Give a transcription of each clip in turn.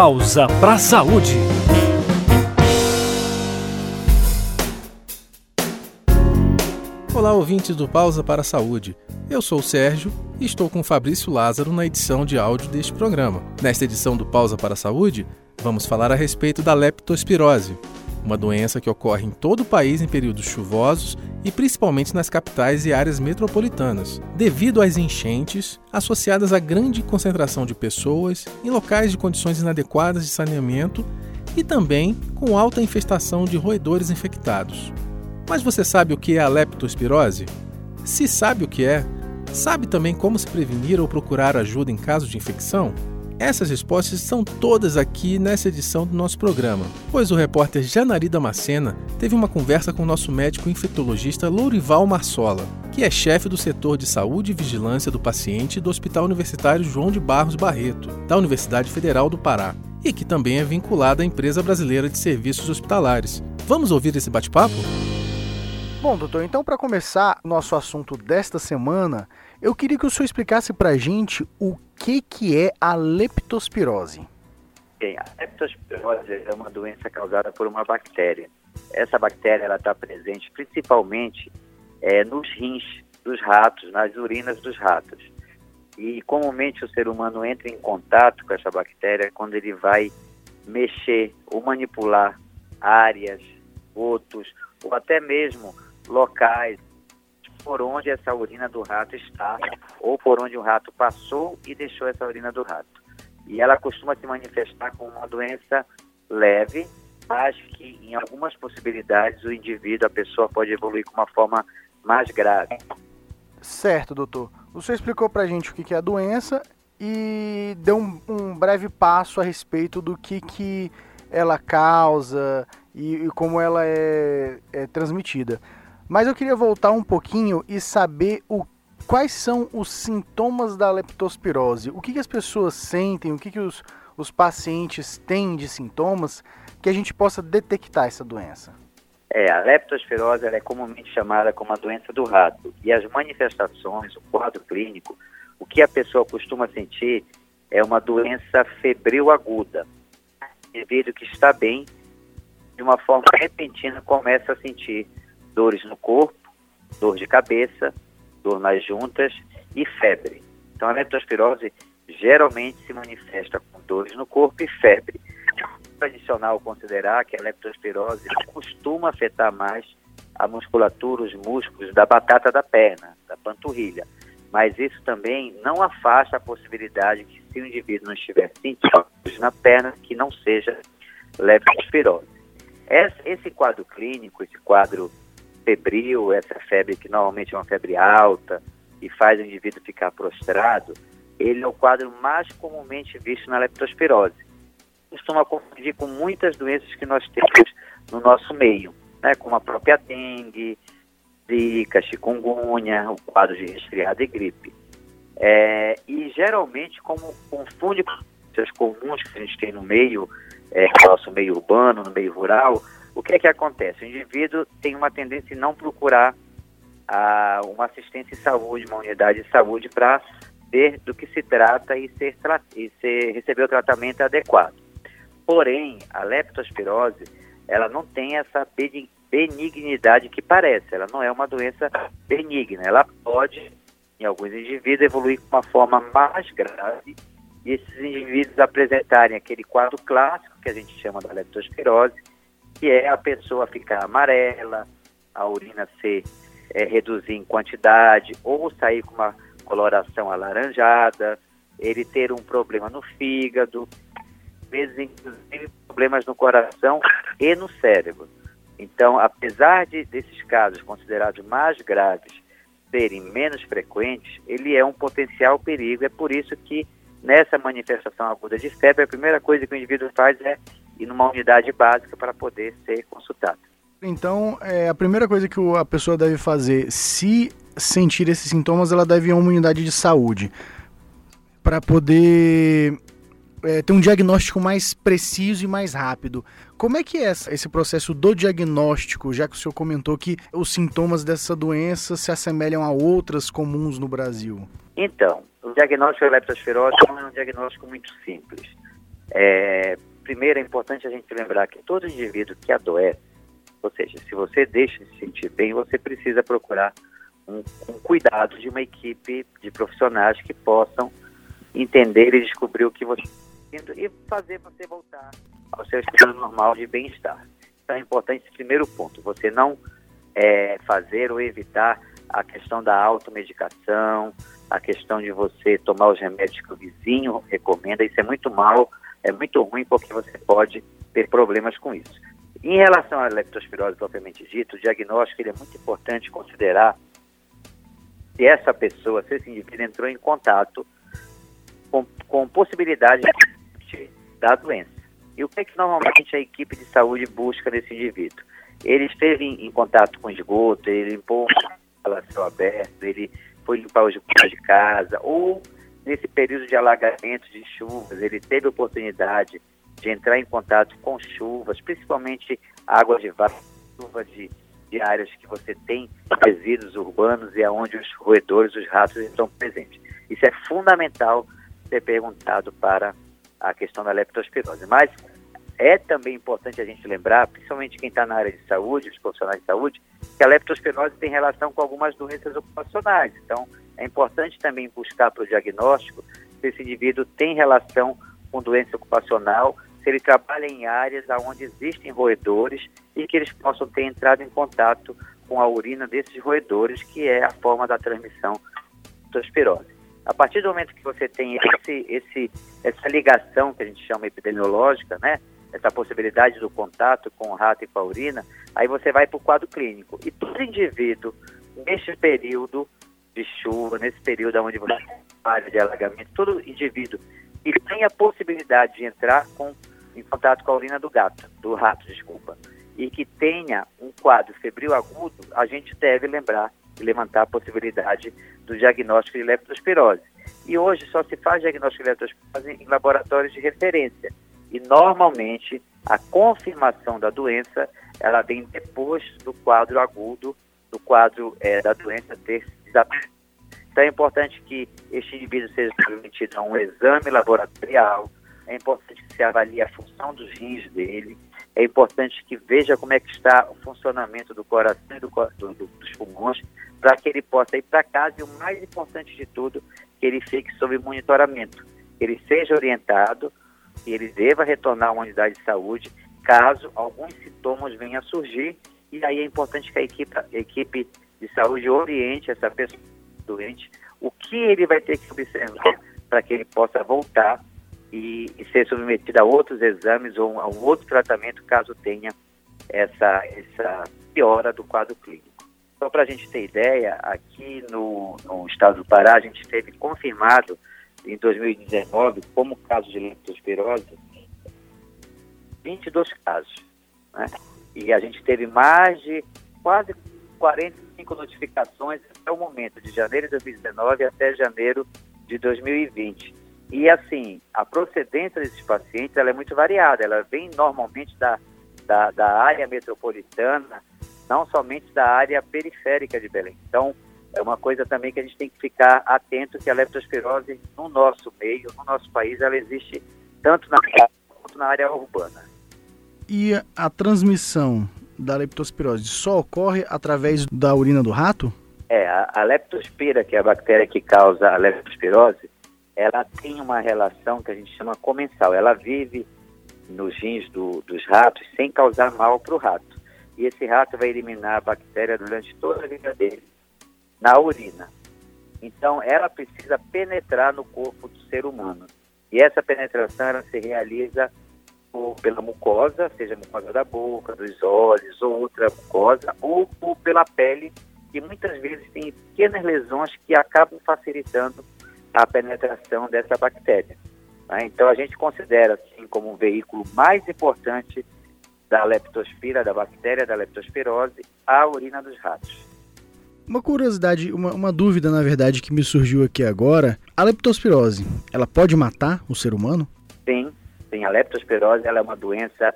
Pausa para a saúde. Olá, ouvintes do Pausa para a Saúde. Eu sou o Sérgio e estou com Fabrício Lázaro na edição de áudio deste programa. Nesta edição do Pausa para a Saúde, vamos falar a respeito da leptospirose, uma doença que ocorre em todo o país em períodos chuvosos e principalmente nas capitais e áreas metropolitanas, devido às enchentes associadas à grande concentração de pessoas em locais de condições inadequadas de saneamento e também com alta infestação de roedores infectados. Mas você sabe o que é a leptospirose? Se sabe o que é, sabe também como se prevenir ou procurar ajuda em caso de infecção? Essas respostas são todas aqui nessa edição do nosso programa, pois o repórter Janari Damascena teve uma conversa com o nosso médico infectologista Lourival Marsola, que é chefe do setor de saúde e vigilância do paciente do Hospital Universitário João de Barros Barreto, da Universidade Federal do Pará, e que também é vinculado à Empresa Brasileira de Serviços Hospitalares. Vamos ouvir esse bate-papo? Bom, doutor, então para começar nosso assunto desta semana, eu queria que o senhor explicasse para a gente o que, que é a leptospirose. Bem, a leptospirose é uma doença causada por uma bactéria. Essa bactéria está presente principalmente é, nos rins dos ratos, nas urinas dos ratos. E comumente o ser humano entra em contato com essa bactéria quando ele vai mexer ou manipular áreas, outros, ou até mesmo locais por onde essa urina do rato está ou por onde o rato passou e deixou essa urina do rato. E ela costuma se manifestar com uma doença leve, mas que em algumas possibilidades o indivíduo, a pessoa pode evoluir com uma forma mais grave. Certo, doutor. O senhor explicou para a gente o que é a doença e deu um, um, breve passo a respeito do que, que ela causa e, e como ela é, é transmitida. Mas eu queria voltar um pouquinho e saber o, quais são os sintomas da leptospirose. O que, que as pessoas sentem, o que, que os, os pacientes têm de sintomas que a gente possa detectar essa doença. É, a leptospirose é comumente chamada como a doença do rato. E as manifestações, o quadro clínico, o que a pessoa costuma sentir é uma doença febril aguda. O indivíduo que está bem, de uma forma repentina, começa a sentir dores no corpo, dor de cabeça, dor nas juntas e febre. Então a leptospirose geralmente se manifesta com dores no corpo e febre. É tradicional considerar que a leptospirose costuma afetar mais a musculatura, os músculos da batata da perna, da panturrilha. Mas isso também não afasta a possibilidade que se o indivíduo não estiver sentindo na perna, que não seja leptospirose. Esse quadro clínico, esse quadro febril, essa febre que normalmente é uma febre alta e faz o indivíduo ficar prostrado, ele é o quadro mais comumente visto na leptospirose. Costuma confundir com muitas doenças que nós temos no nosso meio, né, como a própria dengue, zika, chikungunya, o quadro de resfriado e gripe. É, e geralmente, como confunde com doenças comuns que a gente tem no meio, é, no nosso meio urbano, no meio rural, o que é que acontece? O indivíduo tem uma tendência em não procurar a, uma assistência em saúde, uma unidade de saúde para ver do que se trata e, ser, e ser, receber o tratamento adequado. Porém, a leptospirose, ela não tem essa benignidade que parece, ela não é uma doença benigna, ela pode, em alguns indivíduos, evoluir com uma forma mais grave e esses indivíduos apresentarem aquele quadro clássico que a gente chama da leptospirose, que é a pessoa ficar amarela, a urina ser é, reduzir em quantidade ou sair com uma coloração alaranjada, ele ter um problema no fígado, vezes inclusive problemas no coração e no cérebro. Então, apesar de desses casos considerados mais graves serem menos frequentes, ele é um potencial perigo. É por isso que nessa manifestação aguda de febre, a primeira coisa que o indivíduo faz é ir numa unidade básica para poder ser consultado. Então, é, a primeira coisa que a pessoa deve fazer, se sentir esses sintomas, ela deve ir a uma unidade de saúde para poder é, ter um diagnóstico mais preciso e mais rápido. Como é que é esse processo do diagnóstico, já que o senhor comentou que os sintomas dessa doença se assemelham a outras comuns no Brasil? Então, o diagnóstico da leptospirose é um diagnóstico muito simples É, primeiro, é importante a gente lembrar que todo indivíduo que adoece, ou seja, se você deixa de se sentir bem, você precisa procurar um, um cuidado de uma equipe de profissionais que possam entender e descobrir o que você está e fazer você voltar ao seu estado normal de bem-estar. Então é importante esse primeiro ponto, você não é, fazer ou evitar a questão da automedicação, a questão de você tomar os remédios que o vizinho recomenda, isso é muito mal, é muito ruim porque você pode ter problemas com isso. Em relação à leptospirose propriamente dito, o diagnóstico é muito importante considerar se essa pessoa, se esse indivíduo entrou em contato com, com possibilidade da doença. E o que é que normalmente a equipe de saúde busca nesse indivíduo? Ele esteve em, em contato com esgoto, ele limpou um céu aberto, ele foi limpar os de casa, ou nesse período de alagamento de chuvas, ele teve oportunidade de entrar em contato com chuvas, principalmente água de vaso, chuva de, de áreas que você tem resíduos urbanos e aonde os roedores, os ratos estão presentes. Isso é fundamental ser perguntado para a questão da leptospirose. Mas é também importante a gente lembrar, principalmente quem está na área de saúde, os profissionais de saúde, que a leptospirose tem relação com algumas doenças ocupacionais. Então, é importante também buscar para o diagnóstico se esse indivíduo tem relação com doença ocupacional, se ele trabalha em áreas onde existem roedores e que eles possam ter entrado em contato com a urina desses roedores, que é a forma da transmissão da leptospirose. A partir do momento que você tem esse, esse, essa ligação que a gente chama epidemiológica, né? essa possibilidade do contato com o rato e com a urina, aí você vai para o quadro clínico. E todo indivíduo, neste período de chuva, nesse período onde você área de alagamento, todo indivíduo que tem a possibilidade de entrar com, em contato com a urina do gato, do rato, desculpa, e que tenha um quadro febril agudo, a gente deve lembrar e levantar a possibilidade do diagnóstico de leptospirose. E hoje só se faz diagnóstico de leptospirose em laboratórios de referência. E normalmente a confirmação da doença ela vem depois do quadro agudo, do quadro é, da doença ter Então é importante que este indivíduo seja submetido a um exame laboratorial, é importante que se avalie a função dos rins dele, é importante que veja como é que está o funcionamento do coração e do, do, dos pulmões, para que ele possa ir para casa e o mais importante de tudo, que ele fique sob monitoramento, que ele seja orientado e ele deva retornar a uma unidade de saúde caso alguns sintomas venham a surgir. E aí é importante que a equipe, a equipe de saúde oriente essa pessoa doente o que ele vai ter que observar para que ele possa voltar e, e, ser submetido a outros exames ou a um outro tratamento caso tenha essa, essa piora do quadro clínico. Só para a gente ter ideia, aqui no, no estado do Pará, a gente teve confirmado em 2019 como caso de leptospirose 22 casos. Né? E a gente teve mais de quase 45 notificações até o momento, de janeiro de 2019 até janeiro de 2020. E assim, a procedência desses pacientes ela é muito variada, ela vem normalmente da, da, da área metropolitana, não somente da área periférica de Belém. Então, é uma coisa também que a gente tem que ficar atento que a leptospirose no nosso meio, no nosso país, ela existe tanto na quanto na área urbana. E a transmissão da leptospirose só ocorre através da urina do rato? É, a, a leptospira, que é a bactéria que causa a leptospirose, ela tem uma relação que a gente chama comensal. Ela vive nos rins do, dos ratos sem causar mal para o rato e esse rato vai eliminar a bactéria durante toda a vida dele na urina. Então, ela precisa penetrar no corpo do ser humano. E essa penetração ela se realiza por, pela mucosa, seja a mucosa da boca, dos olhos, ou outra mucosa, ou por, pela pele, que muitas vezes tem pequenas lesões que acabam facilitando a penetração dessa bactéria. Né? Então, a gente considera, assim, como um veículo mais importante da leptospira, da bactéria da leptospirose, à urina dos ratos. Uma curiosidade, uma, uma, dúvida na verdade que me surgiu aqui agora, a leptospirose, ela pode matar o ser humano? Sim, a leptospirose ela é uma doença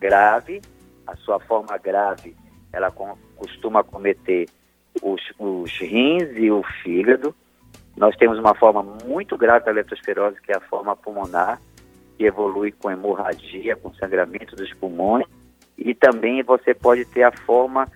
grave, a sua forma grave, ela costuma cometer os, os rins e o fígado. Nós temos uma forma muito grave da leptospirose, que é a forma pulmonar, que evolui com hemorragia, com sangramento dos pulmões, e também você pode ter a forma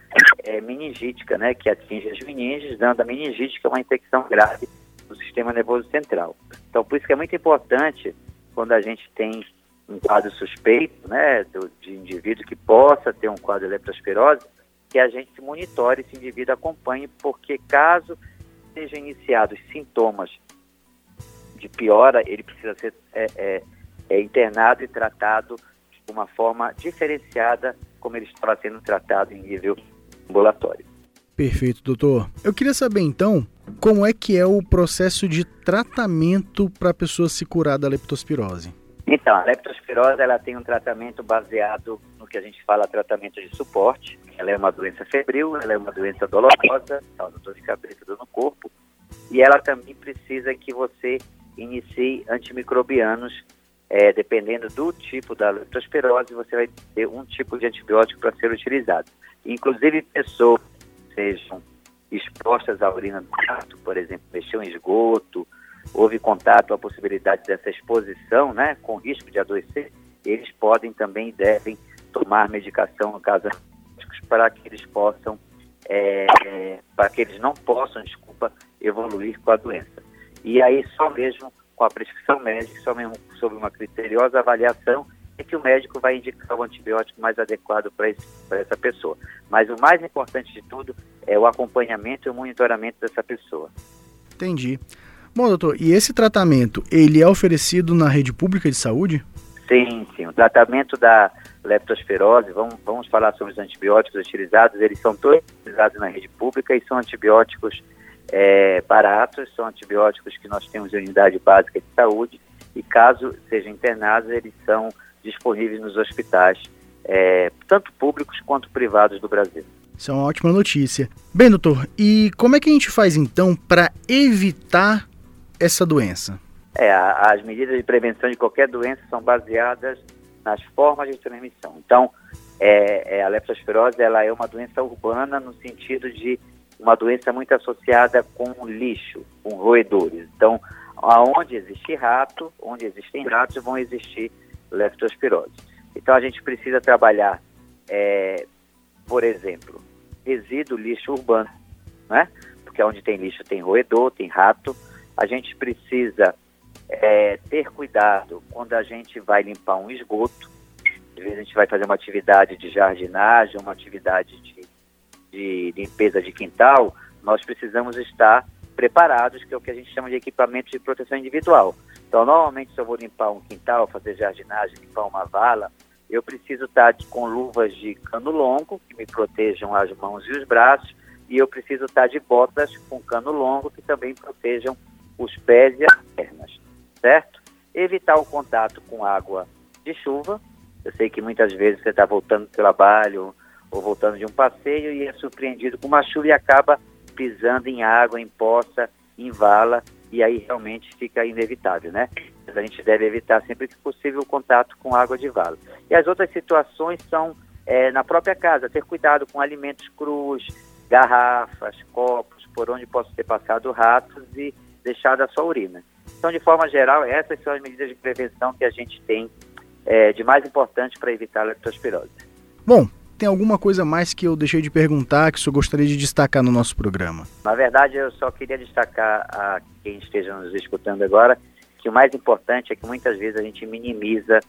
é, meningítica, né, que atinge as meninges, dando a meningite, que é uma infecção grave do sistema nervoso central. Então, por isso que é muito importante, quando a gente tem um quadro suspeito, né, de indivíduo que possa ter um quadro de leptospirose, que a gente monitore esse indivíduo, acompanhe, porque caso sejam iniciados sintomas de piora, ele precisa ser é, é, é, internado e tratado de uma forma diferenciada, como ele estava sendo tratado em nível ambulatório. Perfeito, doutor. Eu queria saber então como é que é o processo de tratamento para a pessoa se curar da leptospirose. Então, a leptospirose ela tem um tratamento baseado no que a gente fala tratamento de suporte. Ela é uma doença febril, ela é uma doença dolorosa, causa dor de cabeça, dor no corpo, e ela também precisa que você inicie antimicrobianos é, dependendo do tipo da leptospirose, você vai ter um tipo de antibiótico para ser utilizado. Inclusive, pessoas sejam expostas à urina do gato, por exemplo, mexeu em esgoto, houve contato, a possibilidade dessa exposição, né, com risco de adoecer, eles podem também devem tomar medicação, no caso, para que eles possam, é, para que eles não possam, desculpa, evoluir com a doença. E aí só mesmo com a prescrição médica, só mesmo sob uma criteriosa avaliação, é que o médico vai indicar o antibiótico mais adequado para essa pessoa. Mas o mais importante de tudo é o acompanhamento e o monitoramento dessa pessoa. Entendi. Bom, doutor, e esse tratamento, ele é oferecido na rede pública de saúde? Sim, sim. O tratamento da leptospirose, vamos, vamos falar sobre os antibióticos utilizados, eles são todos utilizados na rede pública e são antibióticos é, baratos, são antibióticos que nós temos em unidade básica de saúde e caso sejam internados, eles são disponíveis nos hospitais, é, tanto públicos quanto privados do Brasil. Isso é uma ótima notícia. Bem, doutor, e como é que a gente faz então para evitar essa doença? É, as medidas de prevenção de qualquer doença são baseadas nas formas de transmissão. Então, é, é, a leptospirose ela é uma doença urbana no sentido de uma doença muito associada com lixo, com roedores. Então, aonde existe rato, onde existem ratos, vão existir leptospirose. Então, a gente precisa trabalhar, é, por exemplo, resíduo lixo urbano, né? Porque onde tem lixo tem roedor, tem rato. A gente precisa é, ter cuidado quando a gente vai limpar um esgoto. Às vezes a gente vai fazer uma atividade de jardinagem, uma atividade de de limpeza de quintal, nós precisamos estar preparados, que é o que a gente chama de equipamento de proteção individual. Então, normalmente, se eu vou limpar um quintal, fazer jardinagem, limpar uma vala, eu preciso estar com luvas de cano longo, que me protejam as mãos e os braços, e eu preciso estar de botas com cano longo, que também protejam os pés e as pernas, certo? Evitar o contato com água de chuva. Eu sei que muitas vezes você está voltando do trabalho, ou voltando de um passeio e é surpreendido com uma chuva e acaba pisando em água, em poça, em vala, e aí realmente fica inevitável, né? Mas a gente deve evitar sempre que possível o contato com água de vala. E as outras situações são é, na própria casa, ter cuidado com alimentos crus, garrafas, copos, por onde possam ter passado ratos e deixado a sua urina. Então, de forma geral, essas são as medidas de prevenção que a gente tem é, de mais importante para evitar a leptospirose. Bom, tem alguma coisa mais que eu deixei de perguntar que o senhor gostaria de destacar no nosso programa? Na verdade, eu só queria destacar a quem esteja nos escutando agora que o mais importante é que muitas vezes a gente minimiza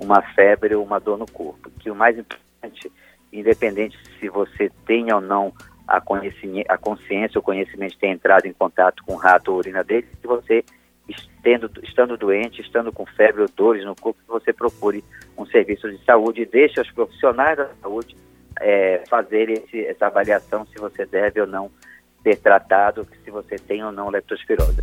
uma febre ou uma dor no corpo. Que o mais importante, independente se você tem ou não a, a consciência ou conhecimento de ter entrado em contato com o rato ou urina dele, que você estando, estando doente, estando com febre ou dores no corpo, você procure um serviço de saúde e deixe os profissionais da saúde é, fazerem essa avaliação se você deve ou não ser tratado, se você tem ou não leptospirose.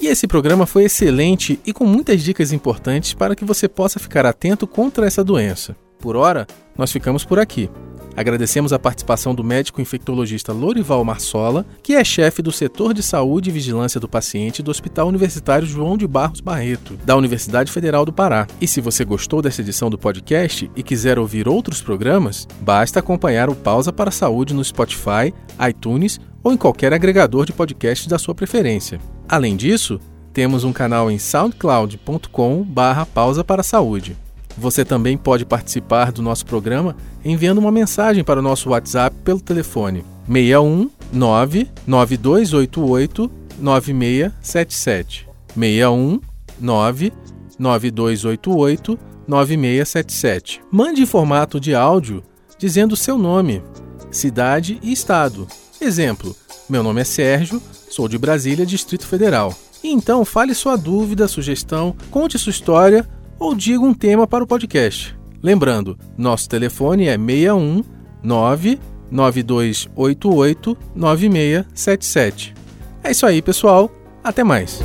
E esse programa foi excelente e com muitas dicas importantes para que você possa ficar atento contra essa doença. Por hora, nós ficamos por aqui. Agradecemos a participação do médico infectologista Lorival Marsola, que é chefe do setor de saúde e vigilância do paciente do Hospital Universitário João de Barros Barreto, da Universidade Federal do Pará. E se você gostou dessa edição do podcast e quiser ouvir outros programas, basta acompanhar o Pausa para a Saúde no Spotify, iTunes ou em qualquer agregador de podcasts da sua preferência. Além disso, temos um canal em soundcloud.com barra pausa para saúde. Você também pode participar do nosso programa enviando uma mensagem para o nosso WhatsApp pelo telefone 61 99288 9677. 61 99288 9677. Mande em formato de áudio dizendo seu nome, cidade e estado. Exemplo: Meu nome é Sérgio, sou de Brasília, Distrito Federal. E então fale sua dúvida, sugestão, conte sua história ou diga um tema para o podcast. Lembrando, nosso telefone é 61 99288 9677. É isso aí, pessoal. Até mais.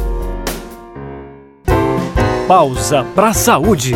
Pausa para saúde.